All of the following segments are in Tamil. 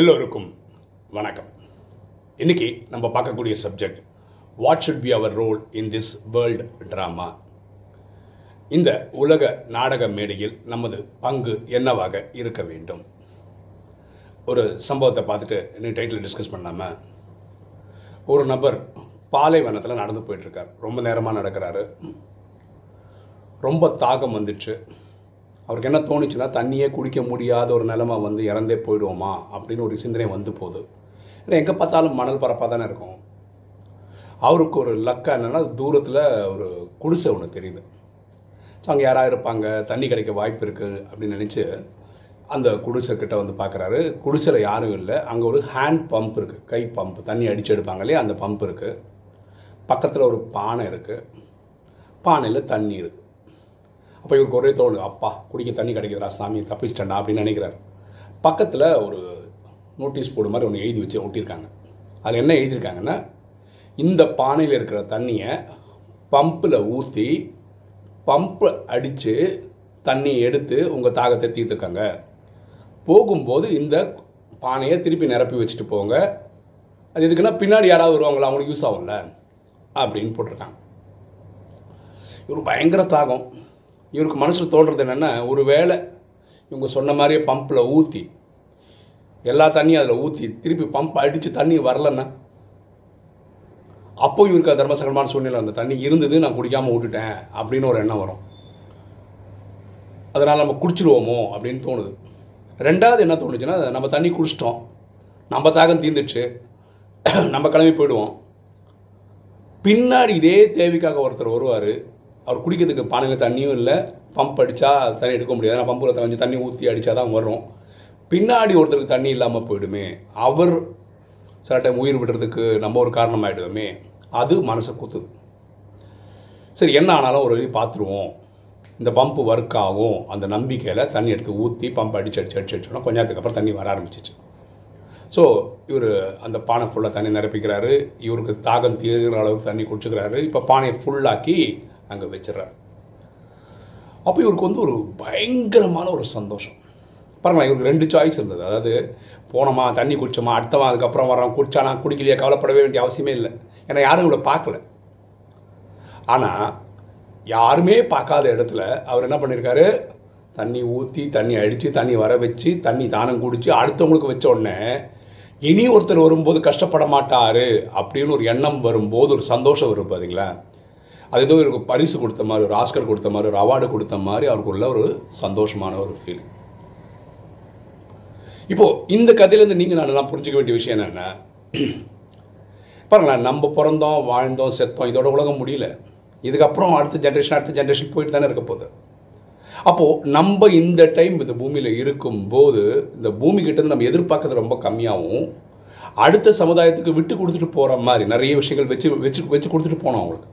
எல்லோருக்கும் வணக்கம். இன்னைக்கு நம்ம பார்க்கக்கூடிய subject what should be our role in this world drama இந்த உலக நாடக மேடையில் நமது பங்கு என்னவாக இருக்க வேண்டும்? ஒரு சம்பவத்தை பார்த்துட்டு இன்னும் டைட்டில் டிஸ்கஸ் பண்ணாமல் ஒரு நபர் பாலைவனத்தில் நடந்து போயிட்டுருக்கார் ரொம்ப நேரமாக நடக்கிறாரு. ரொம்ப தாகம் வந்துடுச்சு அவருக்கு என்ன தோணுச்சுன்னா தண்ணியே குடிக்க முடியாத ஒரு நிலமை வந்து இறந்தே போயிடுவோமா? அப்படின்னு ஒரு சிந்தனை வந்து போகுது. ஏன்னா எங்கே பார்த்தாலும் மணல் பரப்பாக தானே இருக்கும். அவருக்கு ஒரு லக்கா என்னென்னா தூரத்தில் ஒரு குடிசை ஒன்று தெரியுது. ஸோ அங்கே யாராக இருப்பாங்க? தண்ணி கிடைக்க வாய்ப்பு இருக்குது அப்படின்னு நினச்சி அந்த குடிசை கிட்ட வந்து பார்க்குறாரு குடிசையில் யாரும் இல்லை. அங்கே ஒரு ஹேண்ட் பம்ப் இருக்குது கை பம்ப் தண்ணி அடித்து எடுப்பாங்க இல்லையா? அந்த பம்ப் இருக்குது பக்கத்தில் ஒரு பானை இருக்குது பானையில் தண்ணி இருக்குது அப்போ இவருக்கு ஒரே தோல் அப்பா குடிக்க தண்ணி கிடைக்கிறா சாமி தப்பிச்சிட்டண்டா அப்படின்னு நினைக்கிறாரு. பக்கத்தில் ஒரு நோட்டீஸ் போர்டு மாதிரி ஒன்று எழுதி வச்சு ஒட்டியிருக்காங்க. அதில் என்ன எழுதியிருக்காங்கன்னா இந்த பானையில் இருக்கிற தண்ணியை பம்பில் ஊற்றி பம்பை அடித்து தண்ணி எடுத்து உங்கள் தாகத்தை தீர்த்துக்கங்க. போகும்போது இந்த பானையை திருப்பி நிரப்பி வச்சுட்டு போங்க. அது எதுக்குன்னா பின்னாடி யாராவது வருவாங்களா அவங்களுக்கு யூஸ் ஆகும்ல அப்படின்னு போட்டிருக்காங்க. இவர் பயங்கர தாகம். இவருக்கு மனசில் தோன்றது என்னென்னா ஒரு வேளை இவங்க சொன்ன மாதிரியே பம்பில் ஊற்றி எல்லா தண்ணியும் அதில் ஊற்றி திருப்பி பம்ப் அடித்து தண்ணி வரலன்னா அப்போ இவருக்கு தர்மசகரமான சூழ்நிலை அந்த தண்ணி இருந்தது நான் குடிக்காமல் விட்டுட்டேன் அப்படின்னு ஒரு எண்ணம் வரும். அதனால் நம்ம குடிச்சிருவோமோ அப்படின்னு தோணுது. ரெண்டாவது என்ன தோணுச்சுன்னா நம்ம தண்ணி குடிச்சிட்டோம். நம்ம தாகம் தீர்ந்துச்சு நம்ம கிளம்பி போயிடுவோம். பின்னாடி இதே தேவைக்காக ஒருத்தர் வருவார். அவர் குடிக்கிறதுக்கு பானையில் தண்ணியும் இல்லை. பம்ப் அடித்தா தண்ணி எடுக்க முடியாது. ஏன்னா பம்பில் கொஞ்சம் தண்ணி ஊற்றி அடித்தா தான் வரும். பின்னாடி ஒருத்தருக்கு தண்ணி இல்லாமல் போயிடுமே. அவர் சில டைம் உயிர் விடுறதுக்கு நம்ம ஒரு காரணமாகிடுவோமே அது மனசை குத்துது. சரி என்ன ஆனாலும் ஒரு வழி பார்த்துருவோம் இந்த பம்பு ஒர்க் ஆகும். அந்த நம்பிக்கையில் தண்ணி எடுத்து ஊற்றி பம்ப் அடிச்சு அடிச்சு அடிச்சு அடிச்சோன்னா கொஞ்ச நேரத்துக்கு அப்புறம் தண்ணி வர ஆரம்பிச்சிச்சு. ஸோ இவர் அந்த பானை ஃபுல்லாக தண்ணி நிரப்பிக்கிறாரு. இவருக்கு தாகம் தீர்கிற அளவுக்கு தண்ணி குடிச்சுக்கிறாரு. இப்போ பானையை ஃபுல்லாக்கி அங்கே வச்சிடறார். அப்போ இவருக்கு வந்து ஒரு பயங்கரமான ஒரு சந்தோஷம். பாருங்களா இவருக்கு ரெண்டு சாய்ஸ் இருந்தது. அதாவது போனோமா தண்ணி குடிச்சோமா அடுத்தவன் அதுக்கப்புறம் வரான் குடிச்சானா குடிக்கலையே கவலைப்படவே வேண்டிய அவசியமே இல்லை. ஏன்னா யாரும் இவ்வளோ பார்க்கல. ஆனால் யாருமே பார்க்காத இடத்துல அவர் என்ன பண்ணியிருக்காரு தண்ணி ஊற்றி தண்ணி அடித்து தண்ணி வர வச்சு தண்ணி தானம் குடித்து அடுத்தவங்களுக்கு வச்ச உடனே இனி ஒருத்தர் வரும்போது கஷ்டப்பட மாட்டாரு அப்படின்னு ஒரு எண்ணம் வரும்போது ஒரு சந்தோஷம் வரும் பார்த்தீங்களா அது ஏதோ இவருக்கு பரிசு கொடுத்த மாதிரி ஒரு ஆஸ்கர் கொடுத்த மாதிரி ஒரு அவார்டு கொடுத்த மாதிரி அவருக்குள்ள ஒரு சந்தோஷமான ஒரு ஃபீல் இப்போ இந்த கதையிலேருந்து நீங்கள் நான் எல்லாம் புரிஞ்சுக்க வேண்டிய விஷயம் என்னென்னா பாருங்களேன் நம்ம பிறந்தோம் வாழ்ந்தோம் செத்தோம் இதோட உலகம் முடியல. இதுக்கப்புறம் அடுத்த ஜென்ரேஷன் அடுத்த ஜென்ரேஷன் போயிட்டு தானே இருக்க போகுது. அப்போது நம்ம இந்த டைம் இந்த பூமியில் இருக்கும்போது இந்த பூமி நம்ம எதிர்பார்க்கறது ரொம்ப கம்மியாகவும் அடுத்த சமுதாயத்துக்கு விட்டு கொடுத்துட்டு போகிற மாதிரி நிறைய விஷயங்கள் வச்சு வச்சு வச்சு கொடுத்துட்டு போனோம் அவங்களுக்கு.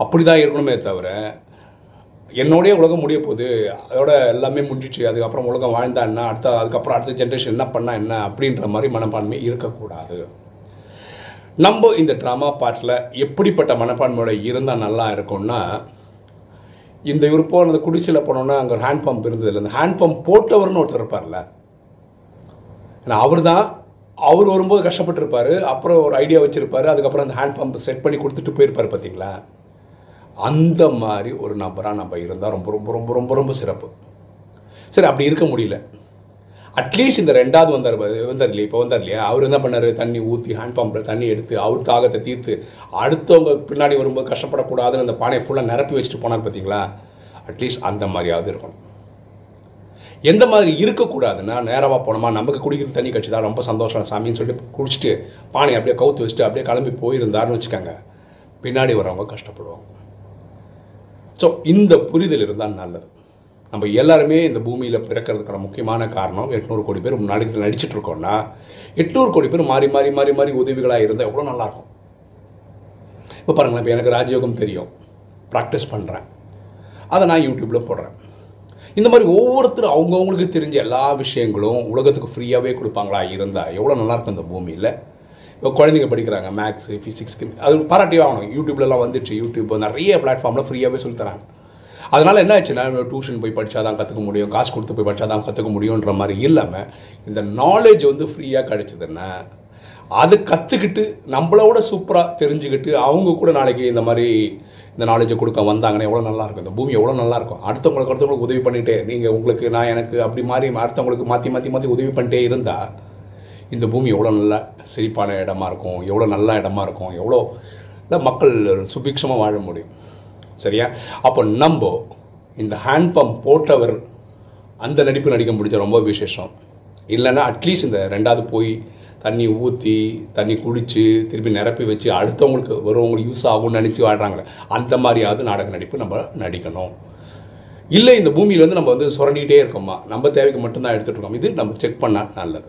அப்படி தான் இருக்கணுமே தவிர என்னோடைய உலகம் முடிய போகுது அதோட எல்லாமே முடிஞ்சிச்சு அதுக்கப்புறம் உலகம் வாழ்ந்தா என்ன அடுத்த அதுக்கப்புறம் அடுத்த ஜென்ரேஷன் என்ன பண்ணால் என்ன அப்படின்ற மாதிரி மனப்பான்மை இருக்கக்கூடாது. நம்ம இந்த ட்ராமா பாட்டில் எப்படிப்பட்ட மனப்பான்மையோட இருந்தால் நல்லா இருக்கும்னா இந்த இவர் போன அந்த குடிசையில் போனோன்னா அங்கே ஒரு ஹேண்ட் பம்ப் இருந்ததில்ல அந்த ஹேண்ட் பம்ப் போட்டவர்னு ஒருத்தர் இருப்பார்ல. ஏன்னா அவர் தான் அவர் வரும்போது கஷ்டப்பட்டுருப்பார் அப்புறம் ஒரு ஐடியா வச்சுருப்பார் அதுக்கப்புறம் அந்த ஹேண்ட் பம்ப் செட் பண்ணி கொடுத்துட்டு போயிருப்பார் பார்த்தீங்களா அந்த மாதிரி ஒரு நபராக நம்ம இருந்தால் ரொம்ப ரொம்ப ரொம்ப ரொம்ப ரொம்ப சிறப்பு. சரி அப்படி இருக்க முடியல. அட்லீஸ்ட் இந்த ரெண்டாவது வந்தார் வந்தார் இல்லையா? இப்போ வந்தார் இல்லையா? அவர் என்ன பண்ணார்? தண்ணி ஊற்றி ஹேண்ட் பம்பில் தண்ணி எடுத்து அவர் தாகத்தை தீர்த்து அடுத்தவங்க பின்னாடி வரும்போது கஷ்டப்படக்கூடாதுன்னு அந்த பானையை ஃபுல்லாக நிரப்பி வச்சுட்டு போனார் பார்த்தீங்களா அட்லீஸ்ட் அந்த மாதிரியாவது இருக்கணும். எந்த மாதிரி இருக்கக்கூடாதுன்னா நேரமாக போனோமா நமக்கு குடிக்கிற தண்ணி கட்சி தான் ரொம்ப சந்தோஷம் சாமின்னு சொல்லிட்டு குடிச்சிட்டு பானை அப்படியே கவுத்து வச்சுட்டு அப்படியே கிளம்பி போயிருந்தாருன்னு வச்சுக்கோங்க. பின்னாடி வரவங்க கஷ்டப்படுவாங்க. ஸோ இந்த புரிதல் இருந்தால் நல்லது. நம்ம எல்லாருமே இந்த பூமியில் பிறக்கிறதுக்கான முக்கியமான காரணம் எட்நூறு கோடி பேர் முன்னாடி நடிச்சிட்டு இருக்கோம்னா எட்நூறு கோடி பேர் மாறி மாறி மாறி மாறி உதவிகளாக இருந்தால் எவ்வளோ நல்லாயிருக்கும்? இப்போ பாருங்களேன் இப்போ எனக்கு ராஜயோகம் தெரியும். ப்ராக்டிஸ் பண்ணுறேன் அதை நான் யூடியூப்பில் போடுறேன். இந்த மாதிரி ஒவ்வொருத்தரும் அவங்கவுங்களுக்கு தெரிஞ்ச எல்லா விஷயங்களும் உலகத்துக்கு ஃப்ரீயாகவே கொடுப்பாங்களா? இருந்தால் எவ்வளோ நல்லாயிருக்கும் இந்த பூமியில்? இப்போ குழந்தைங்க படிக்கிறாங்க மேக்ஸு ஃபிசிக்ஸ்க்கு அது பாராட்டி ஆகணும். யூடியூப்லலாம் வந்துடுச்சு. யூடியூப் நிறைய பிளாட்ஃபார்மில் ஃப்ரீயாகவே சொல்லித்தராங்க அதனால் என்ன ஆச்சுன்னா டியூஷன் போய் படித்தா தான் கற்றுக்க முடியும் காசு கொடுத்து போய் படித்தா தான் கற்றுக்க முடியுன்ற மாதிரி இல்லாமல் இந்த நாலேஜ் வந்து ஃப்ரீயாக கிடைச்சதுன்னா அது கற்றுக்கிட்டு நம்மளோட சூப்பராக தெரிஞ்சுக்கிட்டு அவங்க கூட நாளைக்கு இந்த மாதிரி இந்த நாலேஜை கொடுக்க வந்தாங்கன்னா எவ்வளோ நல்லாயிருக்கும் இந்த பூமி எவ்வளோ நல்லாயிருக்கும் அடுத்தவங்களுக்கு அடுத்தவங்களுக்கு உதவி பண்ணிகிட்டே நீங்கள் உங்களுக்கு நான் எனக்கு அப்படி மாதிரி அடுத்தவங்களுக்கு மாற்றி மாற்றி மாற்றி உதவி பண்ணிட்டே இருந்தால் இந்த பூமி எவ்வளோ நல்ல செழிப்பான இடமா இருக்கும் எவ்வளோ நல்ல இடமா இருக்கும் எவ்வளோ மக்கள் சுபிக்ஷமாக வாழ முடியும். சரியா? அப்போ நம்ம இந்த ஹேண்ட் பம்ப் போட்டவர் அந்த நடிப்பு நடிக்க முடிஞ்ச ரொம்ப விசேஷம். இல்லைன்னா அட்லீஸ்ட் இந்த ரெண்டாவது போய் தண்ணி ஊற்றி தண்ணி குடித்து திருப்பி நிரப்பி வச்சு அடுத்தவங்களுக்கு வருவவங்களுக்கு யூஸ் ஆகும்னு நினச்சி வாழ்கிறாங்களே அந்த மாதிரியாவது நாடக நடிப்பு நம்ம நடிக்கணும். இல்லை இந்த பூமியிலேருந்து நம்ம வந்து சுரண்டிகிட்டே இருக்கோமா? நம்ம தேவைக்கு மட்டும்தான் எடுத்துகிட்டு இருக்கோம்? இது நம்ம செக் பண்ணால் நல்லது.